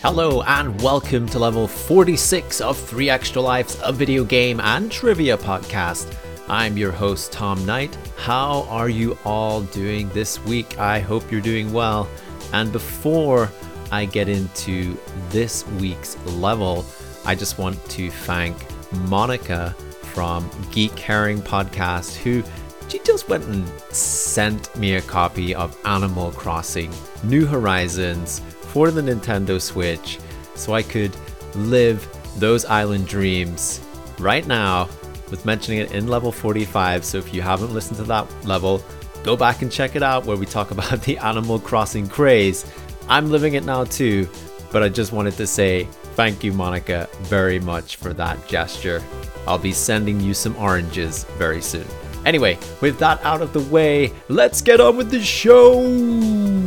Hello and welcome to level 46 of 3 Extra Lives, a video game and trivia podcast. I'm your host, Tom Knight. How are you all doing this week? I hope you're doing well. And before I get into this week's level, I just want to thank Monica from Geek Herring Podcast, who she just went and sent me a copy of Animal Crossing New Horizons for the Nintendo Switch so I could live those island dreams right now with mentioning it in level 45. So if you haven't listened to that level, go back and check it out where we talk about the Animal Crossing craze. I'm living it now too, but I just wanted to say thank you, Monica, very much for that gesture. I'll be sending you some oranges very soon. Anyway, with that out of the way, let's get on with the show!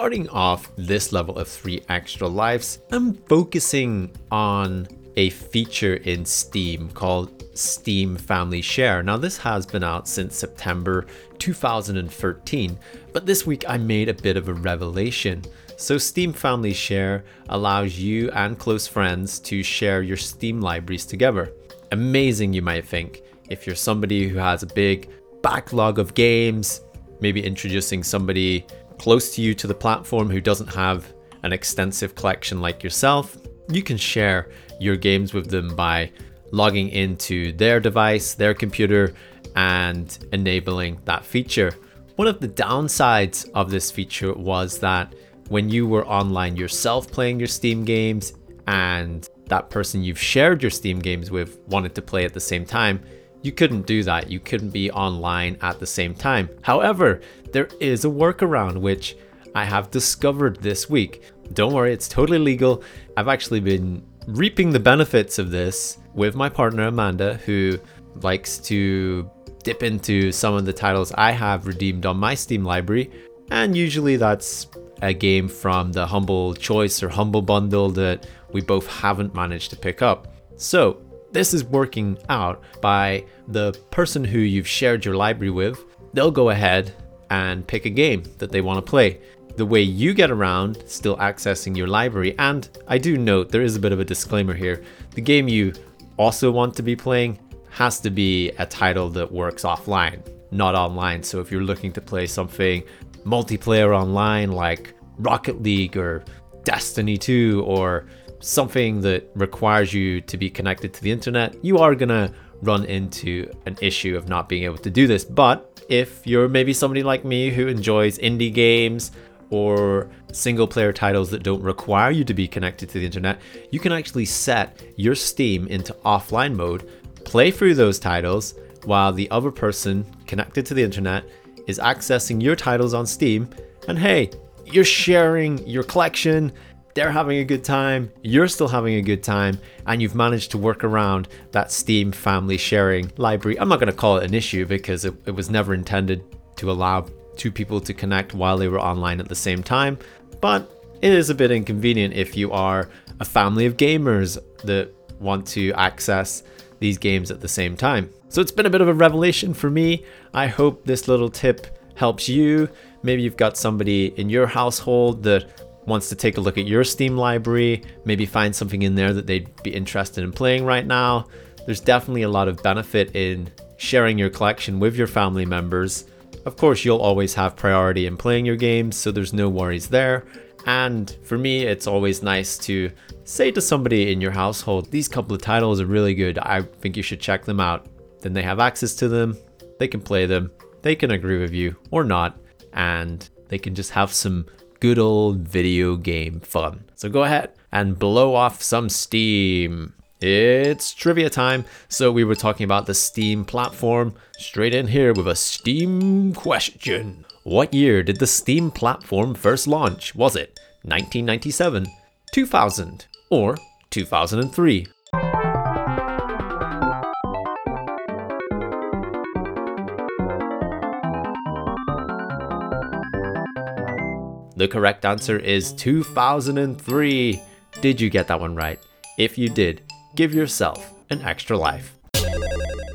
Starting off this level of 3 extra lives, I'm focusing on a feature in Steam called Steam Family Share. Now, this has been out since September 2013, but this week I made a bit of a revelation. So, Steam Family Share allows you and close friends to share your Steam libraries together. Amazing, you might think, if you're somebody who has a big backlog of games, maybe introducing somebody close to you to the platform who doesn't have an extensive collection like yourself, you can share your games with them by logging into their device, their computer, and enabling that feature. One of the downsides of this feature was that when you were online yourself playing your Steam games and that person you've shared your Steam games with wanted to play at the same time, you couldn't do that. You couldn't be online at the same time. However, there is a workaround which I have discovered this week. Don't worry, it's totally legal. I've actually been reaping the benefits of this with my partner Amanda, who likes to dip into some of the titles I have redeemed on my Steam library. And usually that's a game from the Humble Choice or Humble Bundle that we both haven't managed to pick up. So, this is working out by the person who you've shared your library with. They'll go ahead and pick a game that they want to play. The way you get around still accessing your library, and I do note there is a bit of a disclaimer here the game you also want to be playing has to be a title that works offline, not online. So if you're looking to play something multiplayer online like Rocket League or Destiny 2 or something that requires you to be connected to the internet, you are gonna run into an issue of not being able to do this. But if you're maybe somebody like me who enjoys indie games or single player titles that don't require you to be connected to the internet, you can actually set your Steam into offline mode, play through those titles while the other person connected to the internet is accessing your titles on Steam. And hey, you're sharing your collection they're having a good time, you're still having a good time, and you've managed to work around that Steam family sharing library. I'm not going to call it an issue because it, it was never intended to allow two people to connect while they were online at the same time, but it is a bit inconvenient if you are a family of gamers that want to access these games at the same time. So it's been a bit of a revelation for me. I hope this little tip helps you. Maybe you've got somebody in your household that wants to take a look at your Steam library, maybe find something in there that they'd be interested in playing right now, there's definitely a lot of benefit in sharing your collection with your family members. Of course, you'll always have priority in playing your games, so there's no worries there. And for me, it's always nice to say to somebody in your household, these couple of titles are really good. I think you should check them out. Then they have access to them, they can play them, they can agree with you or not, and they can just have some good old video game fun. So go ahead and blow off some steam. It's trivia time. So we were talking about the Steam platform. Straight in here with a Steam question. What year did the Steam platform first launch? Was it 1997, 2000, or 2003? The correct answer is 2003. Did you get that one right? If you did, give yourself an extra life.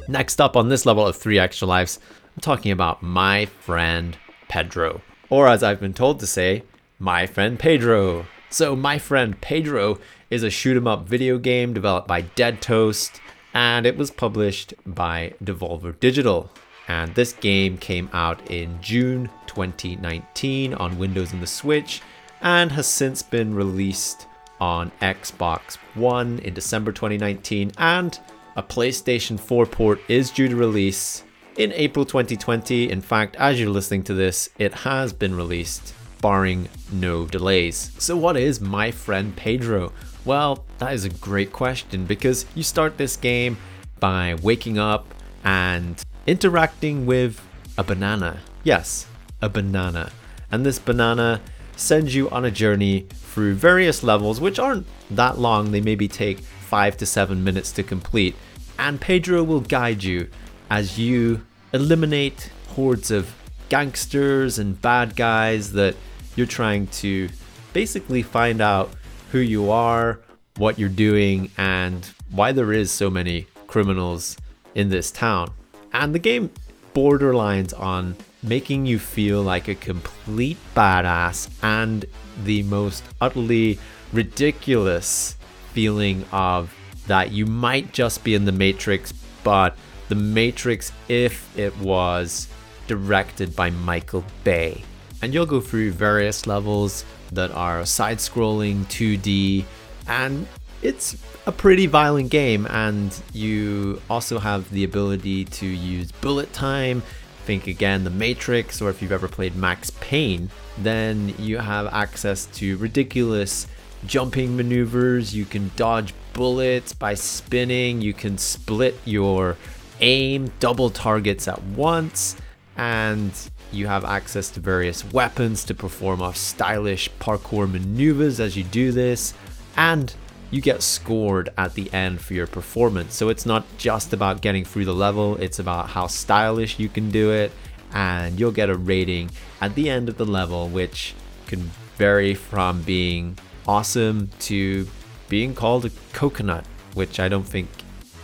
Next up on this level of 3 extra lives, I'm talking about my friend Pedro, or as I've been told to say, My Friend Pedro. So, My Friend Pedro is a shoot 'em up video game developed by DeadToast and it was published by Devolver Digital. And this game came out in June 2019 on Windows and the Switch and has since been released on Xbox One in December 2019 and a PlayStation 4 port is due to release in April 2020. In fact, as you're listening to this, it has been released, barring no delays. So, what is My Friend Pedro? Well, that is a great question because you start this game by waking up and interacting with a banana. Yes, a banana. And this banana sends you on a journey through various levels, which aren't that long. They maybe take five to seven minutes to complete. And Pedro will guide you as you eliminate hordes of gangsters and bad guys that you're trying to basically find out who you are, what you're doing, and why there is so many criminals in this town. And the game borderlines on making you feel like a complete badass and the most utterly ridiculous feeling of that you might just be in the Matrix, but the Matrix if it was directed by Michael Bay. And you'll go through various levels that are side scrolling, 2D, and it's a pretty violent game. And you also have the ability to use bullet time. Think again, The Matrix, or if you've ever played Max Payne, then you have access to ridiculous jumping maneuvers. You can dodge bullets by spinning. You can split your aim, double targets at once, and you have access to various weapons to perform off stylish parkour maneuvers as you do this, and you get scored at the end for your performance. So it's not just about getting through the level, it's about how stylish you can do it, and you'll get a rating at the end of the level, which can vary from being awesome to being called a coconut, which I don't think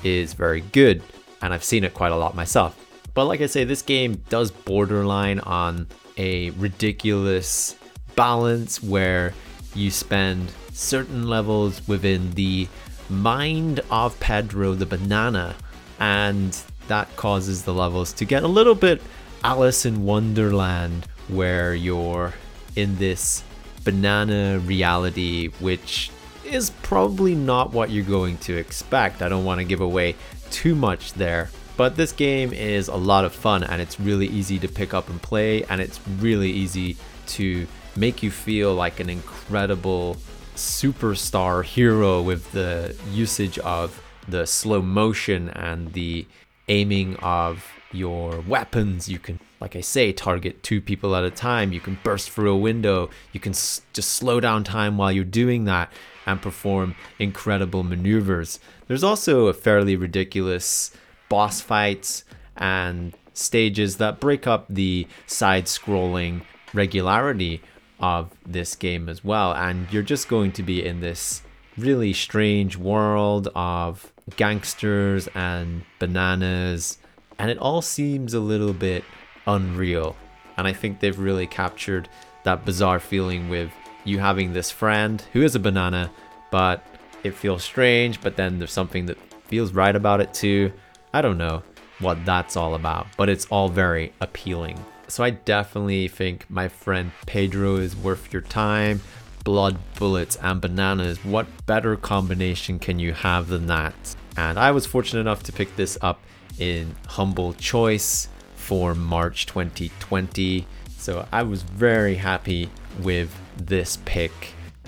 is very good and I've seen it quite a lot myself. But like I say, this game does borderline on a ridiculous balance where you spend certain levels within the mind of Pedro the banana, and that causes the levels to get a little bit Alice in Wonderland, where you're in this banana reality, which is probably not what you're going to expect. I don't want to give away too much there. But this game is a lot of fun and it's really easy to pick up and play, and it's really easy to make you feel like an incredible superstar hero with the usage of the slow motion and the aiming of your weapons. You can, like I say, target two people at a time. You can burst through a window. You can s- just slow down time while you're doing that and perform incredible maneuvers. There's also a fairly ridiculous boss fights and stages that break up the side scrolling regularity of this game as well. And you're just going to be in this really strange world of gangsters and bananas. And it all seems a little bit unreal. And I think they've really captured that bizarre feeling with you having this friend who is a banana, but it feels strange, but then there's something that feels right about it too. I don't know what that's all about, but it's all very appealing. So I definitely think my friend Pedro is worth your time. Blood, bullets, and bananas. What better combination can you have than that? And I was fortunate enough to pick this up in Humble Choice for March 2020. So I was very happy with this pick.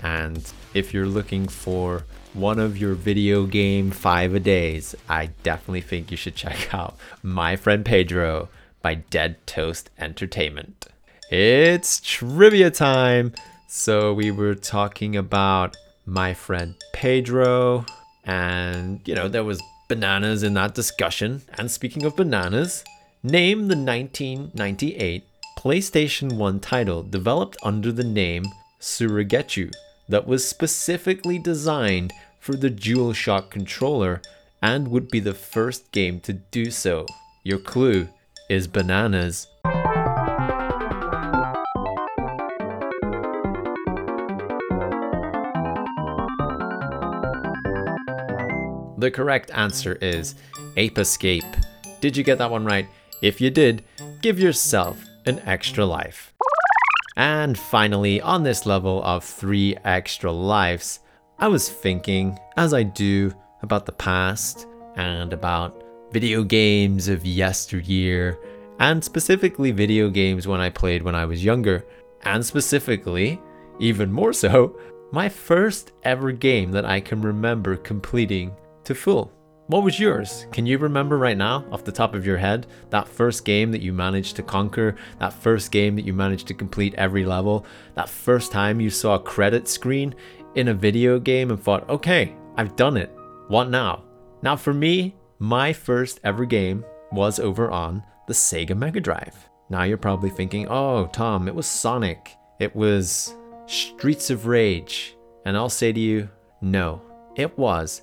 And if you're looking for one of your video game five a days, I definitely think you should check out My Friend Pedro by Dead Toast Entertainment. It's trivia time! So we were talking about My Friend Pedro, and you know, there was bananas in that discussion. And speaking of bananas, name the 1998 PlayStation 1 title developed under the name Saru Getchu that was specifically designed for the DualShock controller and would be the first game to do so. Your clue is bananas. The correct answer is Ape Escape. Did you get that one right? If you did, give yourself an extra life. And finally, on this level of three extra lives, I was thinking, as I do, about the past and about video games of yesteryear, and specifically video games when I played when I was younger, and specifically, even more so, my first ever game that I can remember completing to full. What was yours? Can you remember right now, off the top of your head, that first game that you managed to conquer, that first game that you managed to complete every level, that first time you saw a credit screen in a video game and thought, okay, I've done it. What now? Now, for me, my first ever game was over on the Sega Mega Drive. Now you're probably thinking, oh, Tom, it was Sonic, it was Streets of Rage. And I'll say to you, no, it was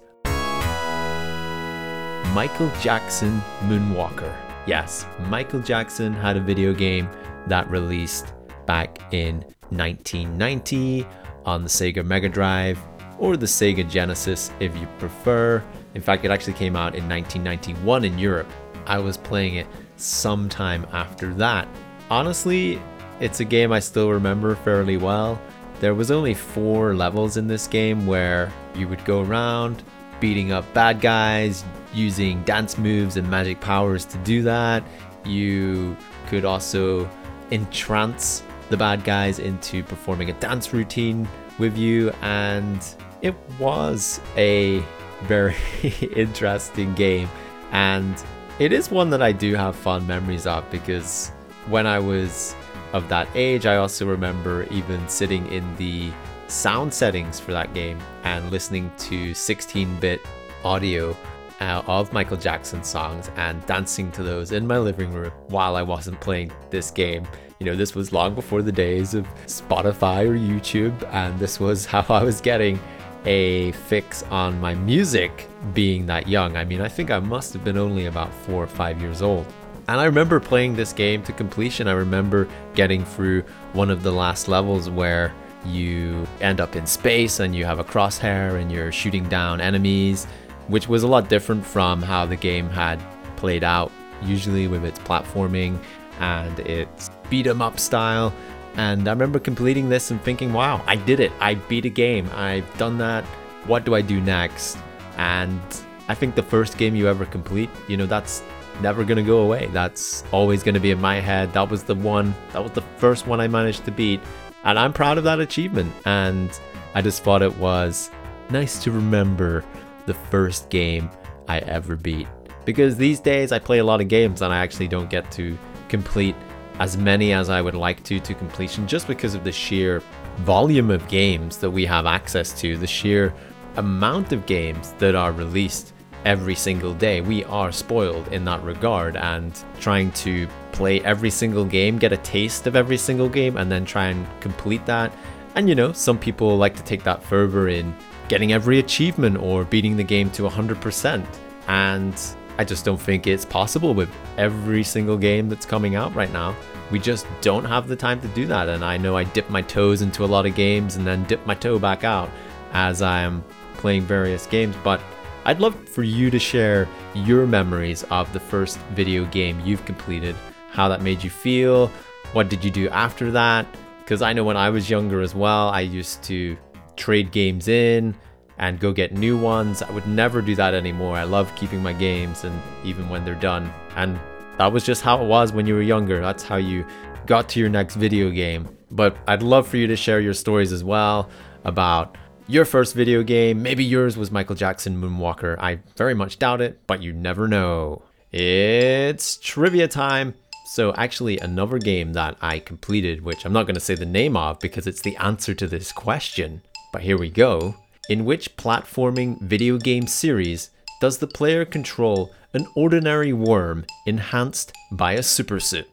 Michael Jackson Moonwalker. Yes, Michael Jackson had a video game that released back in 1990 on the Sega Mega Drive or the Sega Genesis if you prefer. In fact, it actually came out in 1991 in Europe. I was playing it sometime after that. Honestly, it's a game I still remember fairly well. There was only four levels in this game where you would go around beating up bad guys, using dance moves and magic powers to do that. You could also entrance the bad guys into performing a dance routine with you, and it was a very interesting game. And it is one that I do have fond memories of because when I was of that age, I also remember even sitting in the sound settings for that game and listening to 16 bit audio uh, of Michael Jackson songs and dancing to those in my living room while I wasn't playing this game. You know, this was long before the days of Spotify or YouTube, and this was how I was getting a fix on my music being that young. I mean, I think I must have been only about four or five years old. And I remember playing this game to completion. I remember getting through one of the last levels where you end up in space and you have a crosshair and you're shooting down enemies which was a lot different from how the game had played out, usually with its platforming and its beat 'em up style. And I remember completing this and thinking, wow, I did it. I beat a game. I've done that. What do I do next? And I think the first game you ever complete, you know, that's never going to go away. That's always going to be in my head. That was the one, that was the first one I managed to beat. And I'm proud of that achievement. And I just thought it was nice to remember the first game I ever beat. Because these days I play a lot of games and I actually don't get to complete as many as I would like to to completion just because of the sheer volume of games that we have access to, the sheer amount of games that are released every single day. We are spoiled in that regard and trying to play every single game, get a taste of every single game, and then try and complete that. And you know, some people like to take that further in getting every achievement or beating the game to 100%. And I just don't think it's possible with every single game that's coming out right now. We just don't have the time to do that. And I know I dip my toes into a lot of games and then dip my toe back out as I am playing various games. But I'd love for you to share your memories of the first video game you've completed, how that made you feel, what did you do after that? Because I know when I was younger as well, I used to trade games in and go get new ones. I would never do that anymore. I love keeping my games and even when they're done. And that was just how it was when you were younger. That's how you got to your next video game. But I'd love for you to share your stories as well about your first video game. Maybe yours was Michael Jackson Moonwalker. I very much doubt it, but you never know. It's trivia time. So, actually, another game that I completed, which I'm not going to say the name of because it's the answer to this question, but here we go. In which platforming video game series does the player control an ordinary worm enhanced by a super suit?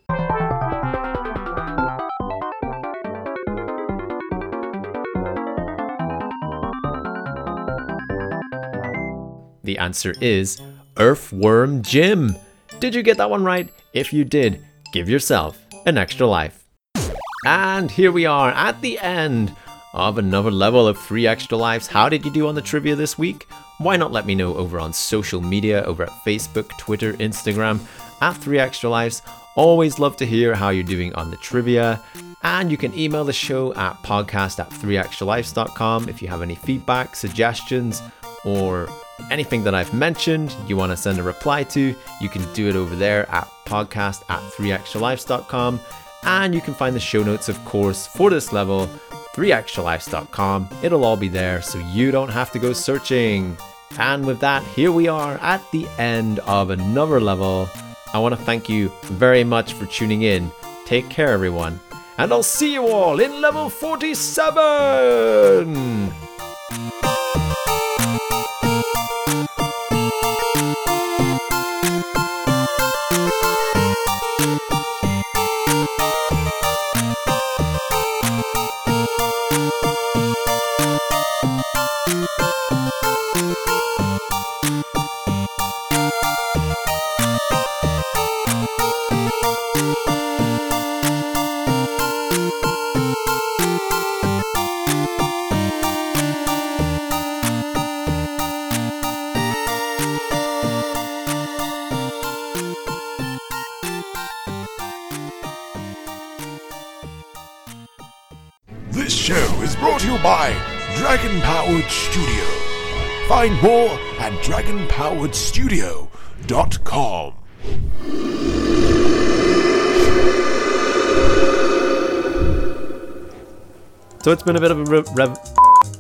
The answer is Earthworm Jim. Did you get that one right? If you did, give yourself an extra life. And here we are at the end of another level of free extra lives. How did you do on the trivia this week? Why not let me know over on social media, over at Facebook, Twitter, Instagram, at 3 Extra Lives. Always love to hear how you're doing on the trivia. And you can email the show at podcast at 3extralives.com if you have any feedback, suggestions, or anything that I've mentioned you want to send a reply to, you can do it over there at podcast at 3extralives.com. And you can find the show notes, of course, for this level, 3extralives.com. It'll all be there so you don't have to go searching. And with that, here we are at the end of another level. I want to thank you very much for tuning in. Take care, everyone. And I'll see you all in level 47! This show is brought to you by Dragon Powered Studio. Find more at dragonpoweredstudio.com. So it's been a bit of a rev. rev-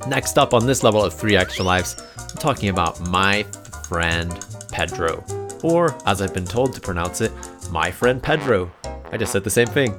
Next up on this level of 3 Extra Lives, I'm talking about my friend Pedro. Or, as I've been told to pronounce it, my friend Pedro. I just said the same thing.